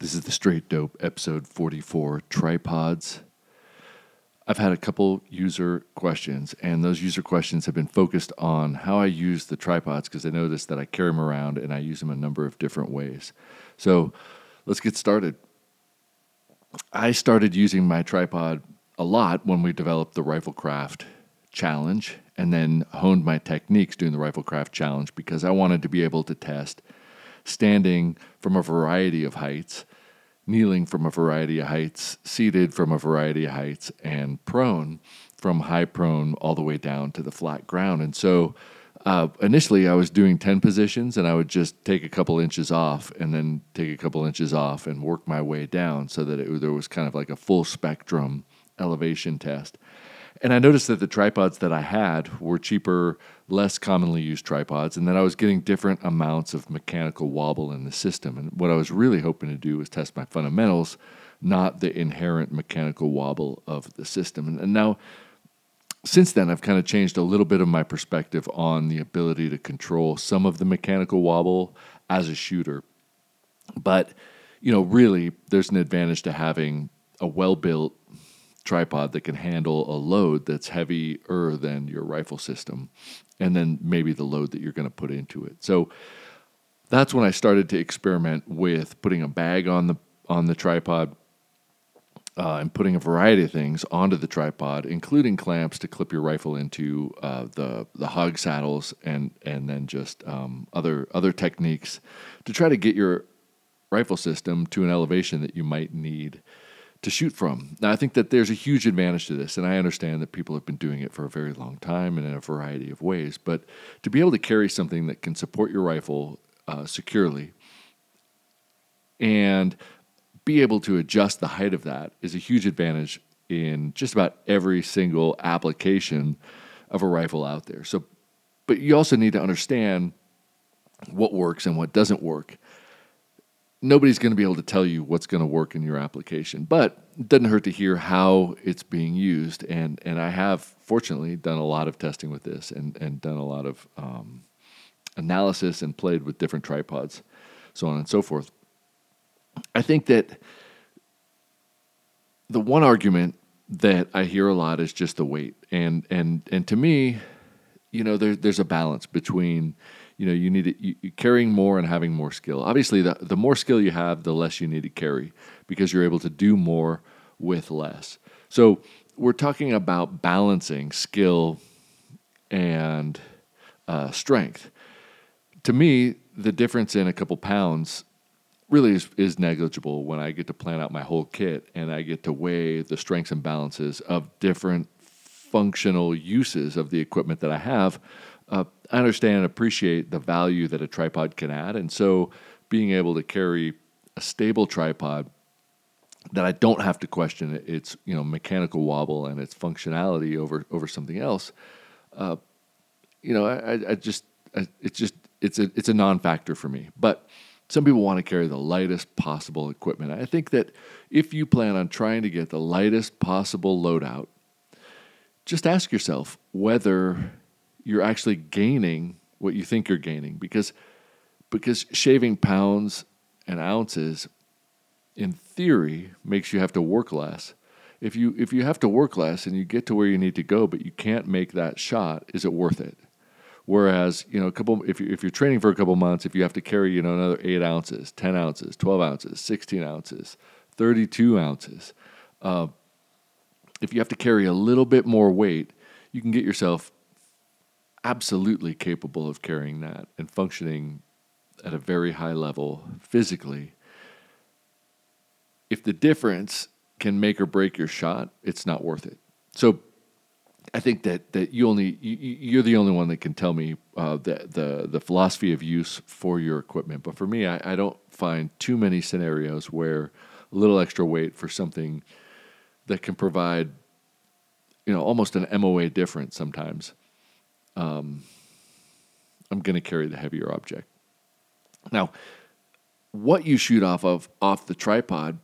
This is the Straight Dope episode 44 Tripods. I've had a couple user questions, and those user questions have been focused on how I use the tripods because I noticed that I carry them around and I use them a number of different ways. So let's get started. I started using my tripod a lot when we developed the RifleKraft challenge and then honed my techniques doing the RifleKraft challenge because I wanted to be able to test standing from a variety of heights, kneeling from a variety of heights, seated from a variety of heights, and prone from high prone all the way down to the flat ground. And so uh, initially I was doing 10 positions and I would just take a couple inches off and then take a couple inches off and work my way down so that it, there was kind of like a full spectrum elevation test. And I noticed that the tripods that I had were cheaper, less commonly used tripods, and that I was getting different amounts of mechanical wobble in the system. And what I was really hoping to do was test my fundamentals, not the inherent mechanical wobble of the system. And, and now, since then, I've kind of changed a little bit of my perspective on the ability to control some of the mechanical wobble as a shooter. But, you know, really, there's an advantage to having a well built tripod that can handle a load that's heavier than your rifle system, and then maybe the load that you're going to put into it. So that's when I started to experiment with putting a bag on the on the tripod uh, and putting a variety of things onto the tripod, including clamps to clip your rifle into uh, the the hog saddles, and and then just um, other other techniques to try to get your rifle system to an elevation that you might need to shoot from. Now, I think that there's a huge advantage to this, and I understand that people have been doing it for a very long time and in a variety of ways. But to be able to carry something that can support your rifle uh, securely and be able to adjust the height of that is a huge advantage in just about every single application of a rifle out there. So, but you also need to understand what works and what doesn't work nobody's going to be able to tell you what's going to work in your application, but it doesn't hurt to hear how it's being used. And and I have fortunately done a lot of testing with this and and done a lot of um, analysis and played with different tripods, so on and so forth. I think that the one argument that I hear a lot is just the weight, and and and to me, you know, there, there's a balance between you know you need to, you, carrying more and having more skill. Obviously, the the more skill you have, the less you need to carry because you're able to do more with less. So we're talking about balancing skill and uh, strength. To me, the difference in a couple pounds really is, is negligible when I get to plan out my whole kit and I get to weigh the strengths and balances of different functional uses of the equipment that I have uh, I understand and appreciate the value that a tripod can add. And so being able to carry a stable tripod that I don't have to question its you know mechanical wobble and its functionality over over something else, uh, you know, I, I just I, it's just it's a it's a non-factor for me. But some people want to carry the lightest possible equipment. I think that if you plan on trying to get the lightest possible loadout, just ask yourself whether you're actually gaining what you think you're gaining because because shaving pounds and ounces in theory makes you have to work less. If you if you have to work less and you get to where you need to go but you can't make that shot is it worth it? Whereas you know a couple if, you, if you're training for a couple months if you have to carry you know another 8 ounces 10 ounces 12 ounces 16 ounces 32 ounces uh, if you have to carry a little bit more weight you can get yourself absolutely capable of carrying that and functioning at a very high level physically. If the difference can make or break your shot, it's not worth it. So I think that that you only you, are the only one that can tell me uh, the the the philosophy of use for your equipment. But for me, I, I don't find too many scenarios where a little extra weight for something that can provide you know almost an MOA difference sometimes um, I'm going to carry the heavier object. Now, what you shoot off of off the tripod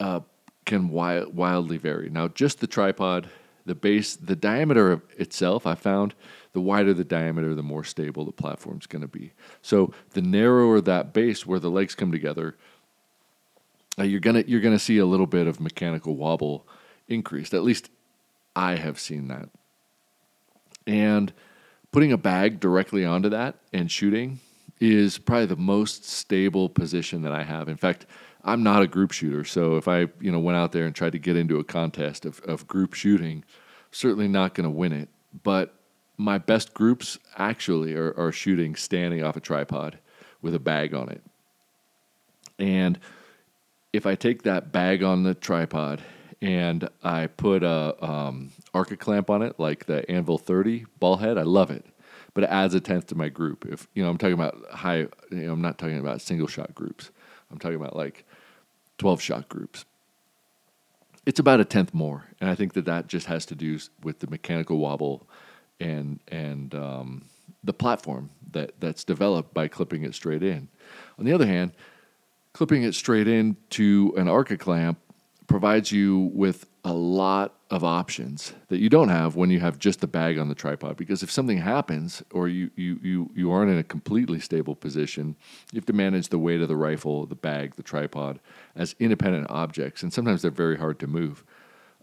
uh, can wild, wildly vary. Now, just the tripod, the base, the diameter of itself, I found the wider the diameter, the more stable the platform's going to be. So, the narrower that base where the legs come together, uh, you're gonna you're gonna see a little bit of mechanical wobble increased. At least I have seen that. And putting a bag directly onto that and shooting is probably the most stable position that I have. In fact, I'm not a group shooter, so if I you know went out there and tried to get into a contest of, of group shooting, certainly not going to win it. But my best groups actually are, are shooting standing off a tripod with a bag on it. And if I take that bag on the tripod and I put a um, Arca clamp on it, like the Anvil 30 ball head, I love it. But it adds a tenth to my group. If you know, I'm talking about high. You know, I'm not talking about single shot groups. I'm talking about like 12 shot groups. It's about a tenth more, and I think that that just has to do with the mechanical wobble and and um, the platform that that's developed by clipping it straight in. On the other hand, clipping it straight into an Arca clamp provides you with a lot of options that you don't have when you have just the bag on the tripod. Because if something happens or you, you, you, you aren't in a completely stable position, you have to manage the weight of the rifle, the bag, the tripod as independent objects. And sometimes they're very hard to move.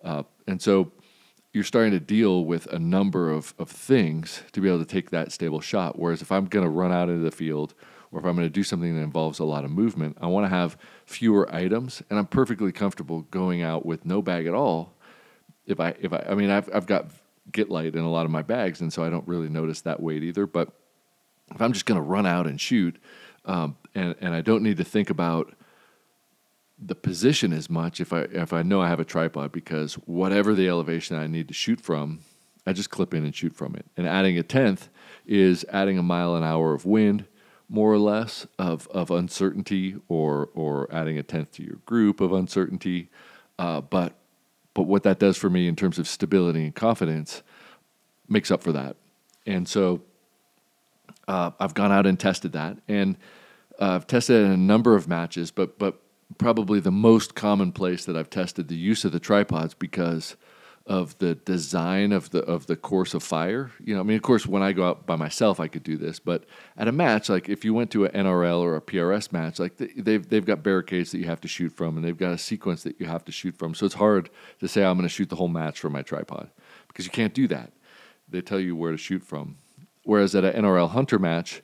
Uh, and so you're starting to deal with a number of, of things to be able to take that stable shot. Whereas if I'm going to run out into the field or if I'm going to do something that involves a lot of movement, I want to have fewer items, and I'm perfectly comfortable going out with no bag at all. If I, if I, I mean, I've, I've got Git-Lite in a lot of my bags, and so I don't really notice that weight either. But if I'm just going to run out and shoot, um, and and I don't need to think about the position as much if I if I know I have a tripod because whatever the elevation I need to shoot from, I just clip in and shoot from it. And adding a tenth is adding a mile an hour of wind, more or less of of uncertainty, or or adding a tenth to your group of uncertainty. Uh, but but what that does for me in terms of stability and confidence makes up for that. And so uh, I've gone out and tested that, and uh, I've tested it in a number of matches, but but probably the most common place that I've tested the use of the tripods because of the design of the of the course of fire. You know, I mean, of course, when I go out by myself, I could do this, but at a match, like if you went to an NRL or a PRS match, like they've they've got barricades that you have to shoot from, and they've got a sequence that you have to shoot from. So it's hard to say oh, I'm going to shoot the whole match from my tripod because you can't do that. They tell you where to shoot from. Whereas at an NRL hunter match,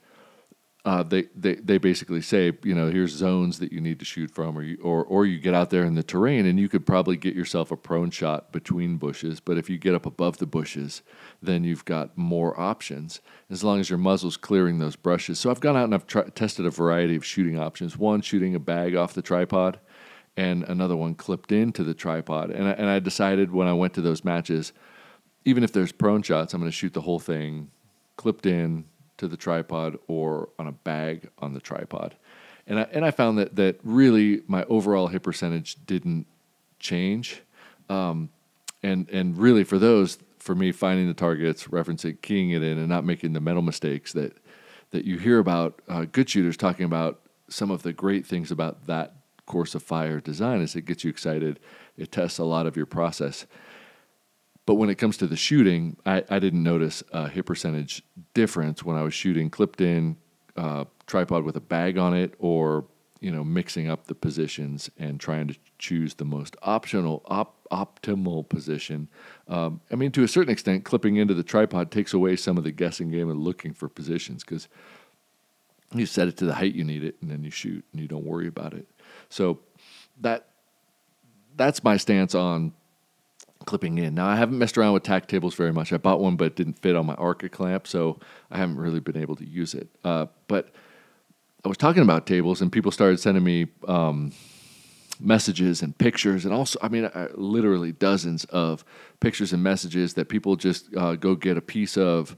uh, they, they they basically say, you know, here's zones that you need to shoot from, or you, or or you get out there in the terrain and you could probably get yourself a prone shot between bushes. But if you get up above the bushes, then you've got more options as long as your muzzle's clearing those brushes. So I've gone out and I've tri- tested a variety of shooting options. One shooting a bag off the tripod, and another one clipped into the tripod. And I, and I decided when I went to those matches, even if there's prone shots, I'm going to shoot the whole thing clipped in to the tripod or on a bag on the tripod. And I, and I found that, that really my overall hit percentage didn't change. Um, and, and really for those, for me, finding the targets, referencing, keying it in, and not making the mental mistakes that, that you hear about uh, good shooters talking about some of the great things about that course of fire design is it gets you excited. It tests a lot of your process. But when it comes to the shooting, I, I didn't notice a hit percentage difference when I was shooting clipped in uh, tripod with a bag on it or you know mixing up the positions and trying to choose the most optional op, optimal position. Um, i mean to a certain extent clipping into the tripod takes away some of the guessing game and looking for positions because you set it to the height you need it and then you shoot and you don't worry about it. So that that's my stance on clipping in. Now I haven't messed around with tack tables very much. I bought one, but it didn't fit on my Arca clamp, so I haven't really been able to use it. Uh, but I was talking about tables, and people started sending me um, messages and pictures, and also, I mean, uh, literally dozens of pictures and messages that people just uh, go get a piece of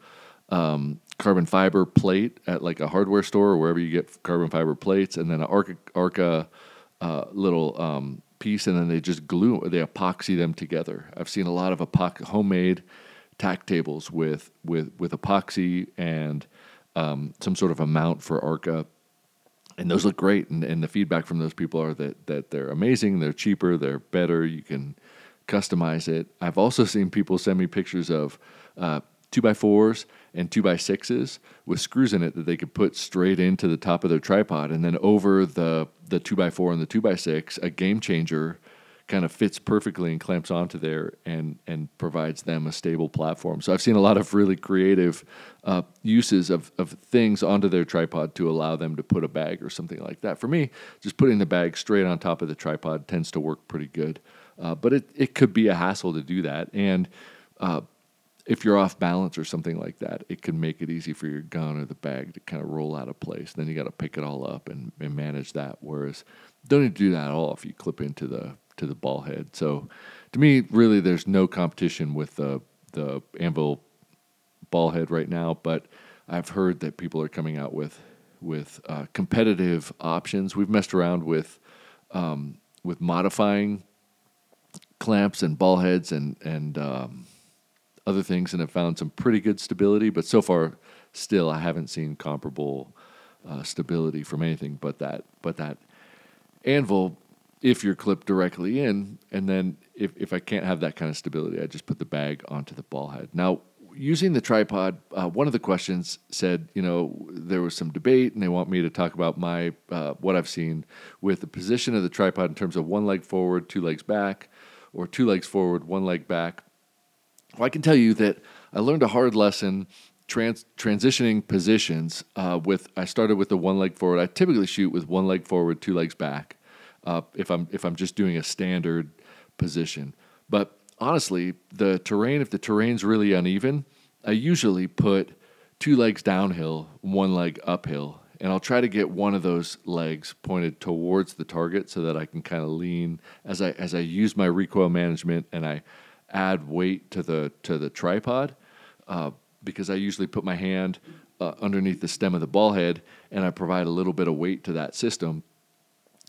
um, carbon fiber plate at like a hardware store or wherever you get carbon fiber plates, and then an Arca, Arca uh, little um, piece and then they just glue they epoxy them together. I've seen a lot of epox- homemade tack tables with with with epoxy and um, some sort of a mount for Arca, and those look great. And, and the feedback from those people are that that they're amazing, they're cheaper, they're better. You can customize it. I've also seen people send me pictures of uh, two by fours and two by sixes with screws in it that they could put straight into the top of their tripod, and then over the the two by four and the two by six, a game changer kind of fits perfectly and clamps onto there and and provides them a stable platform. So I've seen a lot of really creative uh, uses of of things onto their tripod to allow them to put a bag or something like that. For me, just putting the bag straight on top of the tripod tends to work pretty good, uh, but it it could be a hassle to do that and. Uh, if you're off balance or something like that, it can make it easy for your gun or the bag to kind of roll out of place. Then you got to pick it all up and, and manage that. Whereas, don't need to do that at all if you clip into the to the ball head. So to me, really, there's no competition with the the Anvil ball head right now. But I've heard that people are coming out with with uh, competitive options. We've messed around with um, with modifying clamps and ball heads and and um, other things, and have found some pretty good stability. But so far, still, I haven't seen comparable uh, stability from anything but that. But that anvil if you're clipped directly in. And then if, if I can't have that kind of stability, I just put the bag onto the ball head. Now, using the tripod, uh, one of the questions said, you know, there was some debate, and they want me to talk about my uh, what I've seen with the position of the tripod in terms of one leg forward, two legs back, or two legs forward, one leg back. Well, I can tell you that I learned a hard lesson trans- transitioning positions. Uh, with I started with the one leg forward. I typically shoot with one leg forward, two legs back uh, if I'm if I'm just doing a standard position. But honestly, the terrain if the terrain's really uneven, I usually put two legs downhill, one leg uphill, and I'll try to get one of those legs pointed towards the target so that I can kind of lean as I as I use my recoil management and I add weight to the to the tripod uh, because I usually put my hand uh, underneath the stem of the ball head and I provide a little bit of weight to that system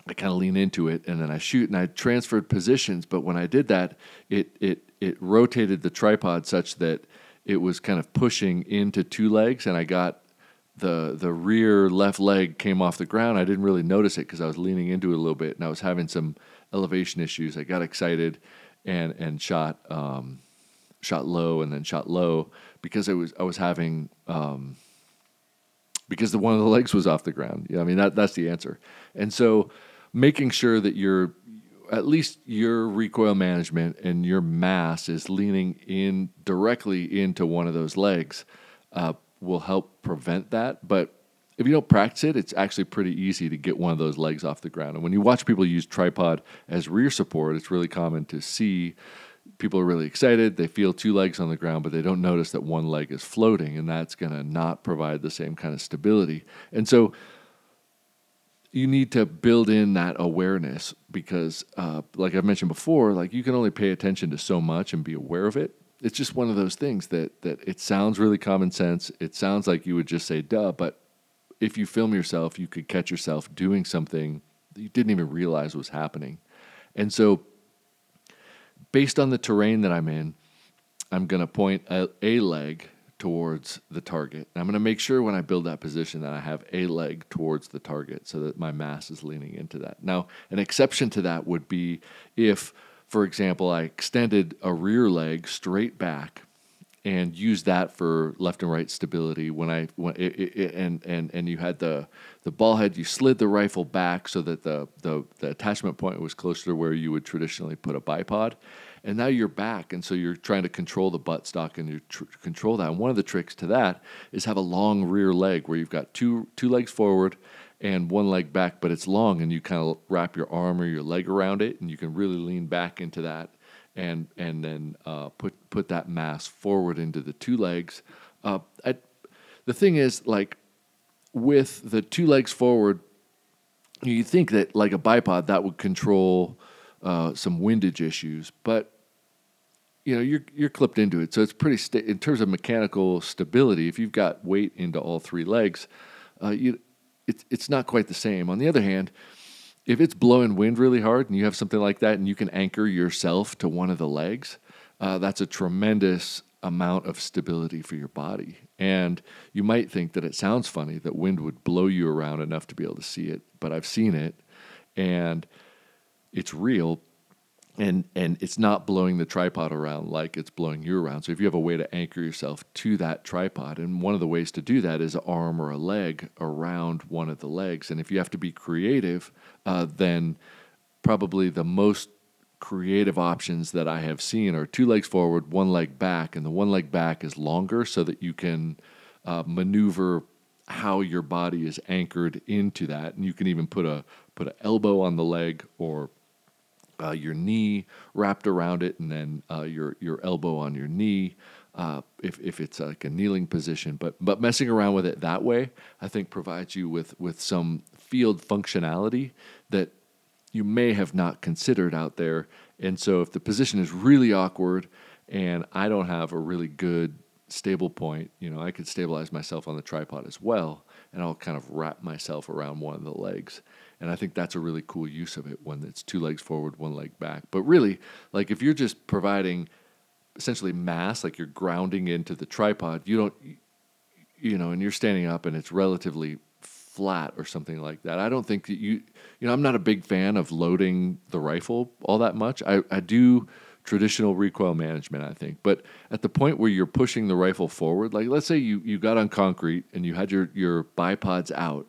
I kind of lean into it and then I shoot and I transferred positions. But when I did that, it it it rotated the tripod such that it was kind of pushing into two legs, and I got the the rear left leg came off the ground. I didn't really notice it because I was leaning into it a little bit, and I was having some elevation issues. I got excited and and shot um, shot low and then shot low because I was I was having um, because the one of the legs was off the ground. Yeah, I mean that that's the answer. And so making sure that your at least your recoil management and your mass is leaning in directly into one of those legs uh, will help prevent that. But if you don't practice it, it's actually pretty easy to get one of those legs off the ground. And when you watch people use tripod as rear support, it's really common to see people are really excited. They feel two legs on the ground, but they don't notice that one leg is floating, and that's going to not provide the same kind of stability. And so you need to build in that awareness because, uh, like I've mentioned before, like you can only pay attention to so much and be aware of it. It's just one of those things that that it sounds really common sense. It sounds like you would just say "duh," but if you film yourself, you could catch yourself doing something that you didn't even realize was happening. And so, based on the terrain that I'm in, I'm going to point a, a leg towards the target. And I'm going to make sure when I build that position that I have a leg towards the target so that my mass is leaning into that. Now, an exception to that would be if, for example, I extended a rear leg straight back and use that for left and right stability when I when it, it, and and and you had the the ball head you slid the rifle back so that the the, the attachment point was closer to where you would traditionally put a bipod and now you're back, and so you're trying to control the butt stock and you tr- control that. And one of the tricks to that is have a long rear leg where you've got two two legs forward and one leg back, but it's long, and you kind of wrap your arm or your leg around it, and you can really lean back into that, and and then uh, put put that mass forward into the two legs. Uh, I, the thing is, like with the two legs forward, you think that like a bipod that would control uh, some windage issues, but you know you're you're clipped into it, so it's pretty sta- in terms of mechanical stability. If you've got weight into all three legs, uh, you it's it's not quite the same. On the other hand, if it's blowing wind really hard and you have something like that, and you can anchor yourself to one of the legs, uh, that's a tremendous amount of stability for your body. And you might think that it sounds funny that wind would blow you around enough to be able to see it, but I've seen it, and it's real and and it's not blowing the tripod around like it's blowing you around. So if you have a way to anchor yourself to that tripod, and one of the ways to do that is an arm or a leg around one of the legs. And if you have to be creative, uh, then probably the most creative options that I have seen are two legs forward, one leg back, and the one leg back is longer so that you can uh, maneuver how your body is anchored into that, and you can even put a put an elbow on the leg or uh, your knee wrapped around it, and then uh, your your elbow on your knee. Uh, if, if it's like a kneeling position, but but messing around with it that way, I think provides you with with some field functionality that you may have not considered out there. And so if the position is really awkward, and I don't have a really good stable point, you know, I could stabilize myself on the tripod as well, and I'll kind of wrap myself around one of the legs and I think that's a really cool use of it when it's two legs forward, one leg back. But really, like if you're just providing essentially mass, like you're grounding into the tripod, you don't, you know, and you're standing up and it's relatively flat or something like that. I don't think that you, you know, I'm not a big fan of loading the rifle all that much. I, I do traditional recoil management, I think. But at the point where you're pushing the rifle forward, like let's say you, you got on concrete and you had your, your bipods out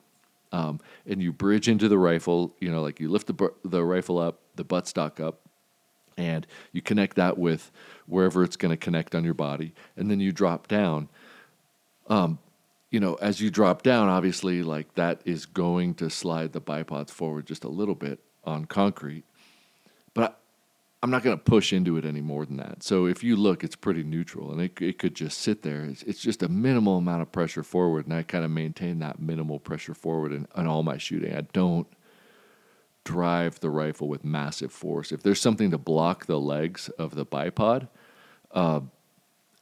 um, and you bridge into the rifle. You know, like you lift the the rifle up, the buttstock up, and you connect that with wherever it's going to connect on your body, and then you drop down. Um, you know, as you drop down, obviously, like that is going to slide the bipods forward just a little bit on concrete. But I'm not going to push into it any more than that. So if you look, it's pretty neutral, and it, it could just sit there. It's, it's just a minimal amount of pressure forward, and I kind of maintain that minimal pressure forward in, in all my shooting. I don't drive the rifle with massive force. If there's something to block the legs of the bipod, uh,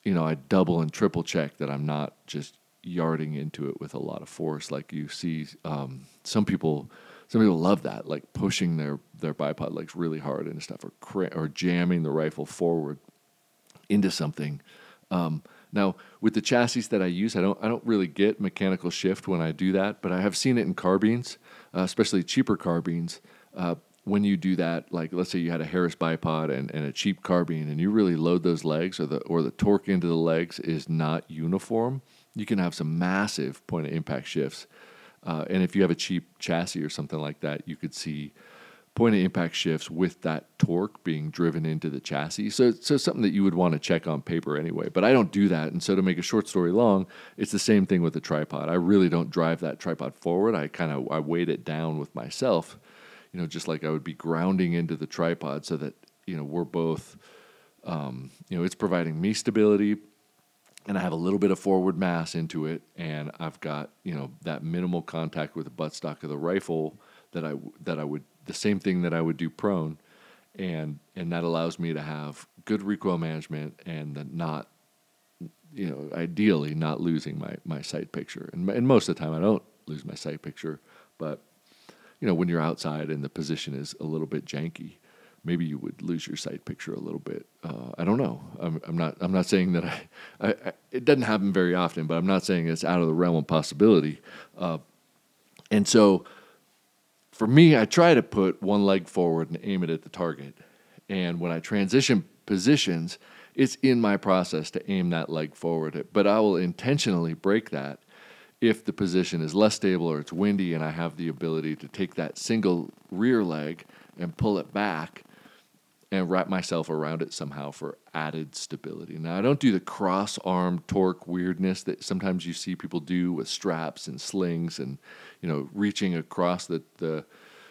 you know, I double and triple check that I'm not just yarding into it with a lot of force like you see um, some people some people love that, like pushing their their bipod legs really hard and stuff, or cra- or jamming the rifle forward into something. Um, now, with the chassis that I use, I don't I don't really get mechanical shift when I do that, but I have seen it in carbines, uh, especially cheaper carbines. Uh, when you do that, like let's say you had a Harris bipod and, and a cheap carbine, and you really load those legs, or the or the torque into the legs is not uniform, you can have some massive point of impact shifts. Uh, and if you have a cheap chassis or something like that, you could see point of impact shifts with that torque being driven into the chassis. So, so something that you would want to check on paper anyway. But I don't do that. And so to make a short story long, it's the same thing with the tripod. I really don't drive that tripod forward. I kind of I weight it down with myself, you know, just like I would be grounding into the tripod so that you know we're both, um, you know, it's providing me stability and I have a little bit of forward mass into it, and I've got you know that minimal contact with the buttstock of the rifle that I that I would the same thing that I would do prone, and and that allows me to have good recoil management and not you know ideally not losing my my sight picture, and and most of the time I don't lose my sight picture, but you know when you're outside and the position is a little bit janky, maybe you would lose your sight picture a little bit. Uh, I don't know. I'm, I'm, not. I'm not saying that I, I, I, It doesn't happen very often, but I'm not saying it's out of the realm of possibility. Uh, and so, for me, I try to put one leg forward and aim it at the target. And when I transition positions, it's in my process to aim that leg forward. But I will intentionally break that if the position is less stable or it's windy, and I have the ability to take that single rear leg and pull it back and wrap myself around it somehow for added stability. Now, I don't do the cross arm torque weirdness that sometimes you see people do with straps and slings and, you know, reaching across the, the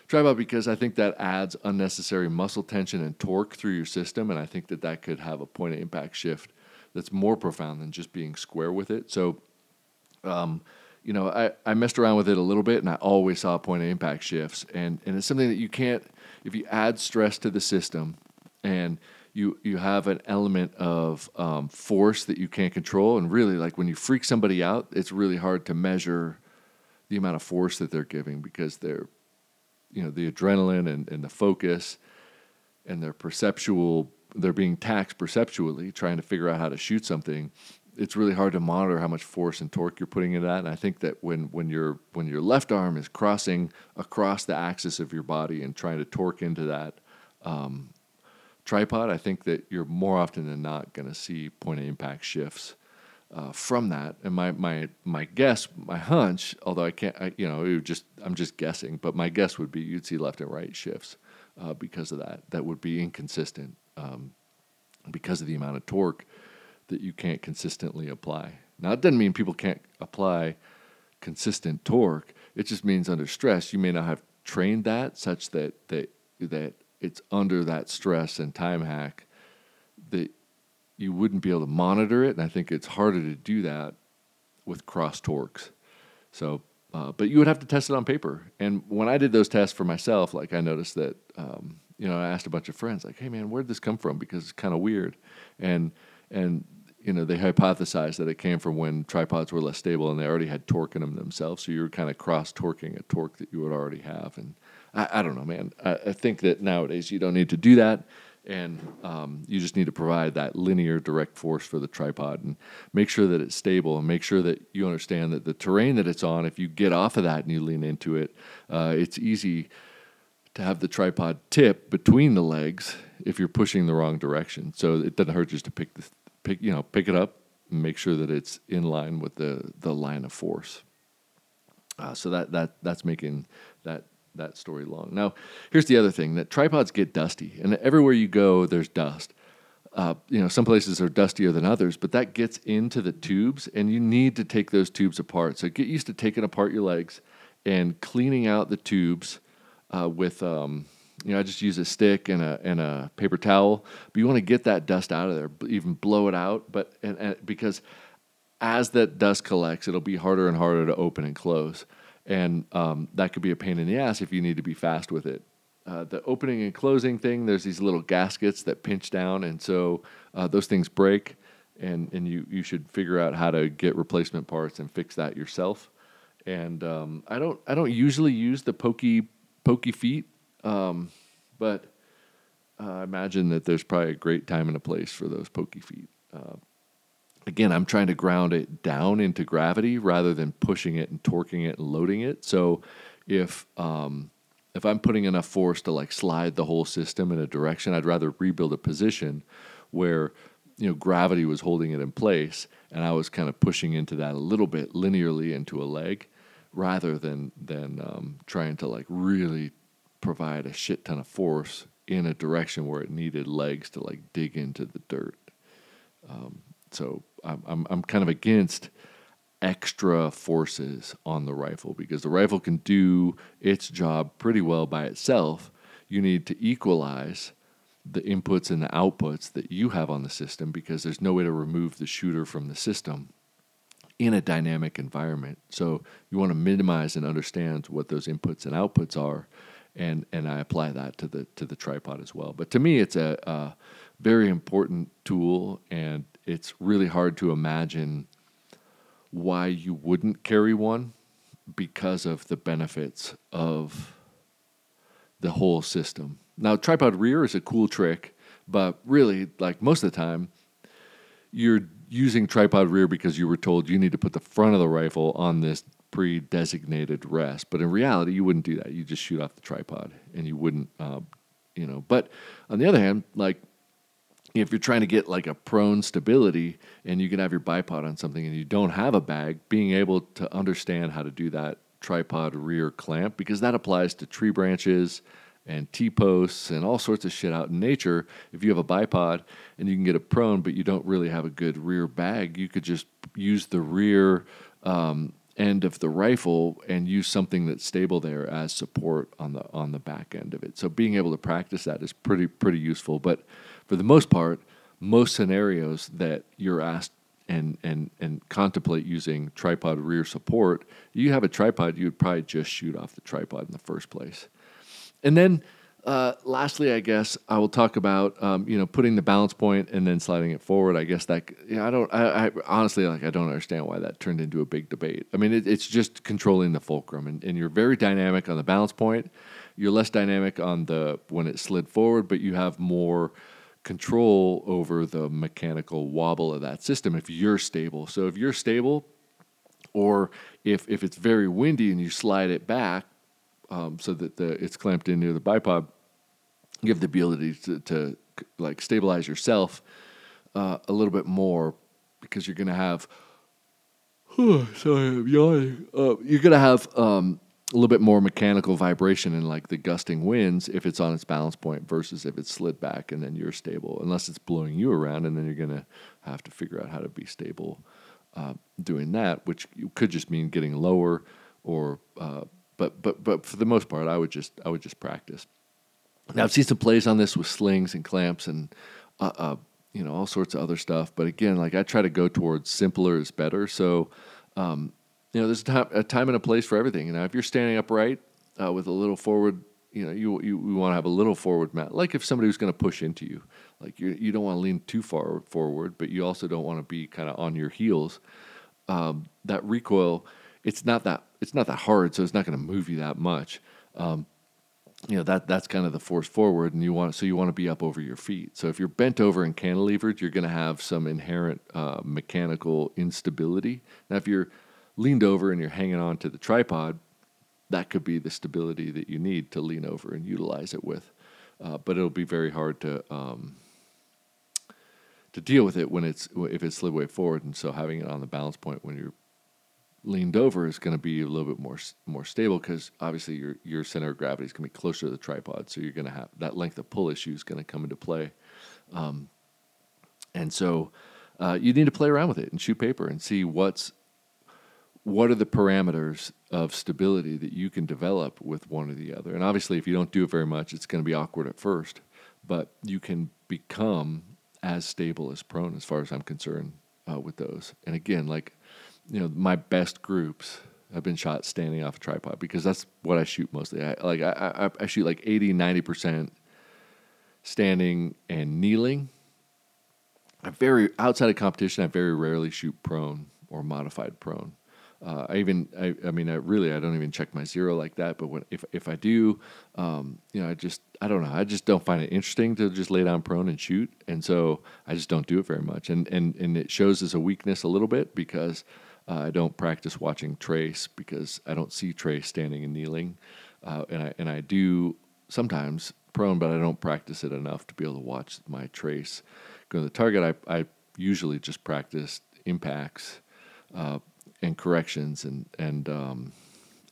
tripod because I think that adds unnecessary muscle tension and torque through your system. And I think that that could have a point of impact shift that's more profound than just being square with it. So, um, you know, I, I messed around with it a little bit and I always saw point of impact shifts. And, and it's something that you can't, if you add stress to the system, and you you have an element of um, force that you can't control. And really like when you freak somebody out it's really hard to measure the amount of force that they're giving because they're you know the adrenaline and, and the focus and their perceptual they're being taxed perceptually trying to figure out how to shoot something. It's really hard to monitor how much force and torque you're putting into that. And i think that when when your when your left arm is crossing across the axis of your body and trying to torque into that um, tripod, I think that you're more often than not going to see point of impact shifts uh, from that. And my my my guess, my hunch, although I can't, I, you know, it would just I'm just guessing, but my guess would be you'd see left and right shifts uh, because of that. That would be inconsistent um, because of the amount of torque that you can't consistently apply. Now, it doesn't mean people can't apply consistent torque. It just means under stress, you may not have trained that such that that that it's under that stress and time hack that you wouldn't be able to monitor it. And I think it's harder to do that with cross torques. So, uh, but you would have to test it on paper. And when I did those tests for myself, like I noticed that, um, you know, I asked a bunch of friends, like, "Hey, man, where did this come from?" Because it's kind of weird, and and you know they hypothesized that it came from when tripods were less stable and they already had torque in them themselves. So you were kind of cross torquing a torque that you would already have. And I, I don't know, man. I, I think that nowadays you don't need to do that and um, you just need to provide that linear direct force for the tripod and make sure that it's stable and make sure that you understand that the terrain that it's on if you get off of that and you lean into it uh, it's easy to have the tripod tip between the legs if you're pushing the wrong direction so it doesn't hurt just to pick the pick you know pick it up and make sure that it's in line with the the line of force uh, so that that that's making that that story long. Now, here's the other thing that tripods get dusty, and everywhere you go, there's dust. Uh, you know, some places are dustier than others, but that gets into the tubes, and you need to take those tubes apart. So get used to taking apart your legs and cleaning out the tubes uh, with, um, you know, I just use a stick and a and a paper towel. But you want to get that dust out of there, even blow it out. But and, and because as that dust collects, it'll be harder and harder to open and close and um, that could be a pain in the ass if you need to be fast with it. Uh, the opening and closing thing, there's these little gaskets that pinch down, and so uh, those things break, and and you you should figure out how to get replacement parts and fix that yourself. And um, I don't I don't usually use the pokey pokey feet, um, but uh, I imagine that there's probably a great time and a place for those pokey feet. Again, I'm trying to ground it down into gravity rather than pushing it and torquing it and loading it. So if um, if I'm putting enough force to like slide the whole system in a direction, I'd rather rebuild a position where you know gravity was holding it in place and I was kind of pushing into that a little bit linearly into a leg rather than than um, trying to like really provide a shit ton of force in a direction where it needed legs to like dig into the dirt. Um, so I'm, I'm, I'm kind of against extra forces on the rifle because the rifle can do its job pretty well by itself. You need to equalize the inputs and the outputs that you have on the system because there's no way to remove the shooter from the system in a dynamic environment. So you want to minimize and understand what those inputs and outputs are, and and I apply that to the to the tripod as well. But to me, it's a, a very important tool, and it's really hard to imagine why you wouldn't carry one because of the benefits of the whole system. Now, tripod rear is a cool trick, but really, like most of the time, you're using tripod rear because you were told you need to put the front of the rifle on this pre designated rest. But in reality, you wouldn't do that. You just shoot off the tripod and you wouldn't, uh, you know. But on the other hand, like if you're trying to get like a prone stability and you can have your bipod on something and you don't have a bag, being able to understand how to do that tripod rear clamp because that applies to tree branches and T posts and all sorts of shit out in nature. If you have a bipod and you can get it prone, but you don't really have a good rear bag, you could just use the rear um, end of the rifle and use something that's stable there as support on the on the back end of it. So being able to practice that is pretty pretty useful. But for the most part, most scenarios that you're asked and and and contemplate using tripod rear support, you have a tripod, you would probably just shoot off the tripod in the first place. And then uh, lastly, I guess I will talk about um, you know putting the balance point and then sliding it forward. I guess that yeah, I don't. I, I, honestly like I don't understand why that turned into a big debate. I mean, it, it's just controlling the fulcrum, and, and you're very dynamic on the balance point. You're less dynamic on the when it slid forward, but you have more control over the mechanical wobble of that system if you're stable. So if you're stable, or if if it's very windy and you slide it back um, so that the it's clamped in near the bipod, you have the ability to, to like stabilize yourself uh, a little bit more because you're going to have. sorry, I'm yawning. Uh, you're going to have um, a little bit more mechanical vibration and like the gusting winds if it's on its balance point versus if it's slid back and then you're stable, unless it's blowing you around and then you're going to have to figure out how to be stable uh, doing that, which could just mean getting lower or. Uh, but but but for the most part, I would just I would just practice. Now I've seen some plays on this with slings and clamps and uh, uh, you know all sorts of other stuff. But again, like I try to go towards simpler is better. So um, you know, there's a time, a time and a place for everything. Now, if you're standing upright uh, with a little forward, you know, you you, you want to have a little forward mat. Like if somebody was going to push into you, like you you don't want to lean too far forward, but you also don't want to be kind of on your heels. Um, that recoil, it's not that it's not that hard, so it's not going to move you that much. Um, you know that that's kind of the force forward, and you want so you want to be up over your feet. So if you're bent over and cantilevered, you're going to have some inherent uh, mechanical instability. Now if you're leaned over and you're hanging on to the tripod, that could be the stability that you need to lean over and utilize it with. Uh, but it'll be very hard to um, to deal with it when it's if it's slid way forward, and so having it on the balance point when you're leaned over is going to be a little bit more more stable because obviously your your center of gravity is going to be closer to the tripod, so you're going to have that length of pull issue is going to come into play, um, and so uh, you need to play around with it and shoot paper and see what's what are the parameters of stability that you can develop with one or the other? And obviously, if you don't do it very much, it's going to be awkward at first, but you can become as stable as prone, as far as I'm concerned, uh, with those. And again, like, you know, my best groups have been shot standing off a tripod because that's what I shoot mostly. I, like, I, I, I shoot like 80, 90% standing and kneeling. I very, outside of competition, I very rarely shoot prone or modified prone. Uh, I even, I, I mean, I really, I don't even check my zero like that. But when, if if I do, um, you know, I just, I don't know, I just don't find it interesting to just lay down prone and shoot, and so I just don't do it very much. And and and it shows as a weakness a little bit because uh, I don't practice watching trace because I don't see trace standing and kneeling, uh, and I and I do sometimes prone, but I don't practice it enough to be able to watch my trace go to the target. I I usually just practice impacts. Uh, and corrections and and um,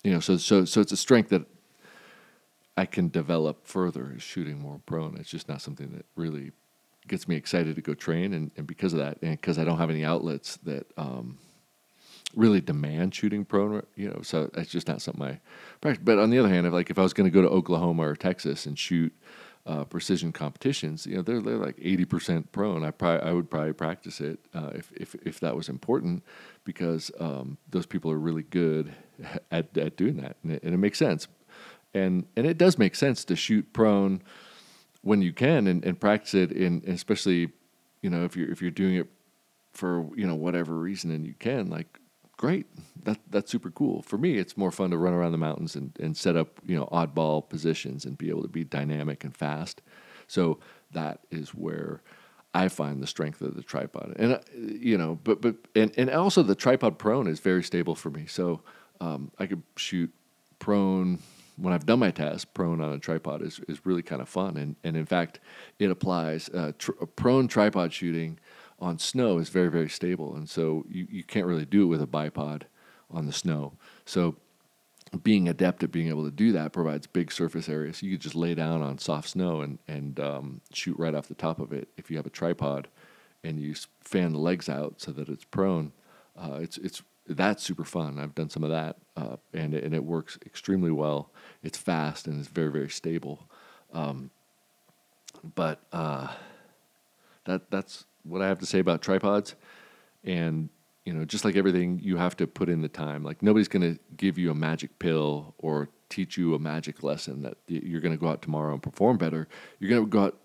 you know so so so it's a strength that I can develop further is shooting more prone. It's just not something that really gets me excited to go train, and, and because of that, and because I don't have any outlets that um, really demand shooting prone, you know, so it's just not something I practice. But on the other hand, if like if I was going to go to Oklahoma or Texas and shoot uh, precision competitions, you know, they're they're like eighty percent prone. I probably I would probably practice it uh, if if if that was important because um, those people are really good at at doing that, and it, and it, makes sense. And and it does make sense to shoot prone when you can and, and practice it in especially you know if you're if you're doing it for you know whatever reason and you can like great. That that's super cool. For me, it's more fun to run around the mountains and, and set up you know oddball positions and be able to be dynamic and fast. So that is where I find the strength of the tripod. And uh, you know, but but and and also the tripod prone is very stable for me. So um, I could shoot prone when I've done my test, prone on a tripod is, is really kind of fun. And, and in fact, it applies. Uh, tr- prone tripod shooting on snow is very, very stable. And so you, you can't really do it with a bipod on the snow. So being adept at being able to do that provides big surface area. So you could just lay down on soft snow and, and um, shoot right off the top of it. If you have a tripod and you fan the legs out so that it's prone, uh, it's, it's, that's super fun. I've done some of that, uh, and, and it works extremely well. It's fast and it's very, very stable. Um, but uh, that, that's what I have to say about tripods. And you know, just like everything, you have to put in the time. Like nobody's going to give you a magic pill or teach you a magic lesson that you're going to go out tomorrow and perform better. You're going to go out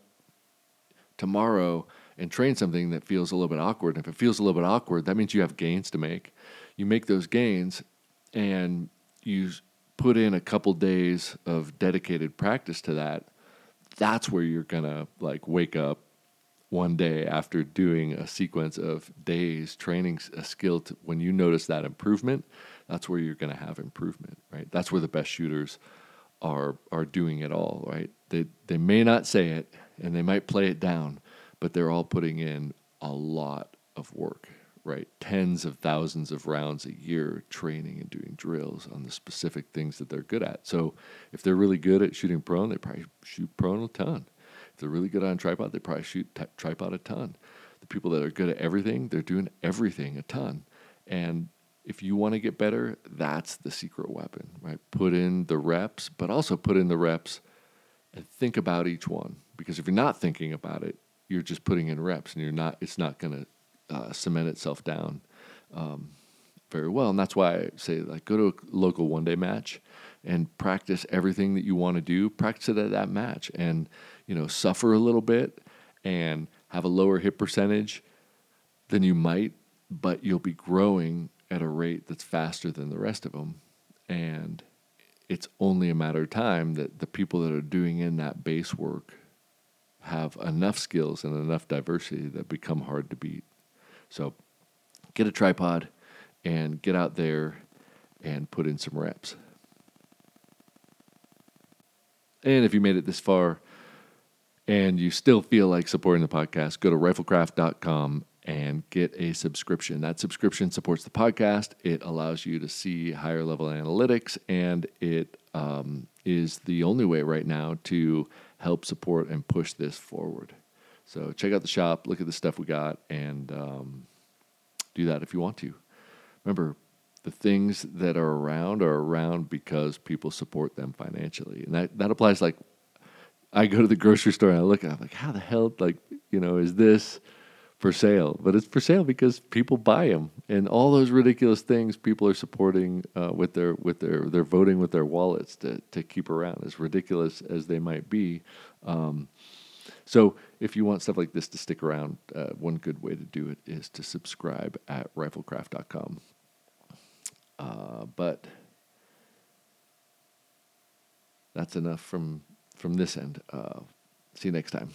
tomorrow and train something that feels a little bit awkward. And if it feels a little bit awkward, that means you have gains to make. You make those gains and you put in a couple days of dedicated practice to that. That's where you're going to like wake up one day after doing a sequence of days training a skill to, when you notice that improvement that's where you're going to have improvement right that's where the best shooters are are doing it all right they they may not say it and they might play it down, but they're all putting in a lot of work, right? Tens of thousands of rounds a year training and doing drills on the specific things that they're good at. So if they're really good at shooting prone, they probably shoot prone a ton. If they're really good on tripod, they probably shoot t- tripod a ton. The people that are good at everything, they're doing everything a ton. And if you want to get better, that's the secret weapon, right? Put in the reps, but also put in the reps and think about each one. Because if you're not thinking about it, you're just putting in reps, and you're not. It's not going to uh, cement itself down um, very well. And that's why I say, like, go to a local one day match and practice everything that you want to do. Practice it at that match, and you know, suffer a little bit and have a lower hit percentage than you might, but you'll be growing at a rate that's faster than the rest of them. And it's only a matter of time that the people that are doing in that base work have enough skills and enough diversity that become hard to beat. So get a tripod and get out there and put in some reps. And if you made it this far and you still feel like supporting the podcast, go to riflekraft.com and get a subscription. That subscription supports the podcast. It allows you to see higher level analytics, and it um, is the only way right now to help support and push this forward. So check out the shop, look at the stuff we got, and um, do that if you want to. Remember, the things that are around are around because people support them financially, and that that applies. Like, I go to the grocery store and I look, I'm like, how the hell, like, you know, is this? for sale, but it's for sale because people buy them, and all those ridiculous things people are supporting uh, with their with their they're voting with their wallets to to keep around, as ridiculous as they might be. Um, so, if you want stuff like this to stick around, uh, one good way to do it is to subscribe at riflekraft.com. Uh, but that's enough from from this end. Uh, see you next time.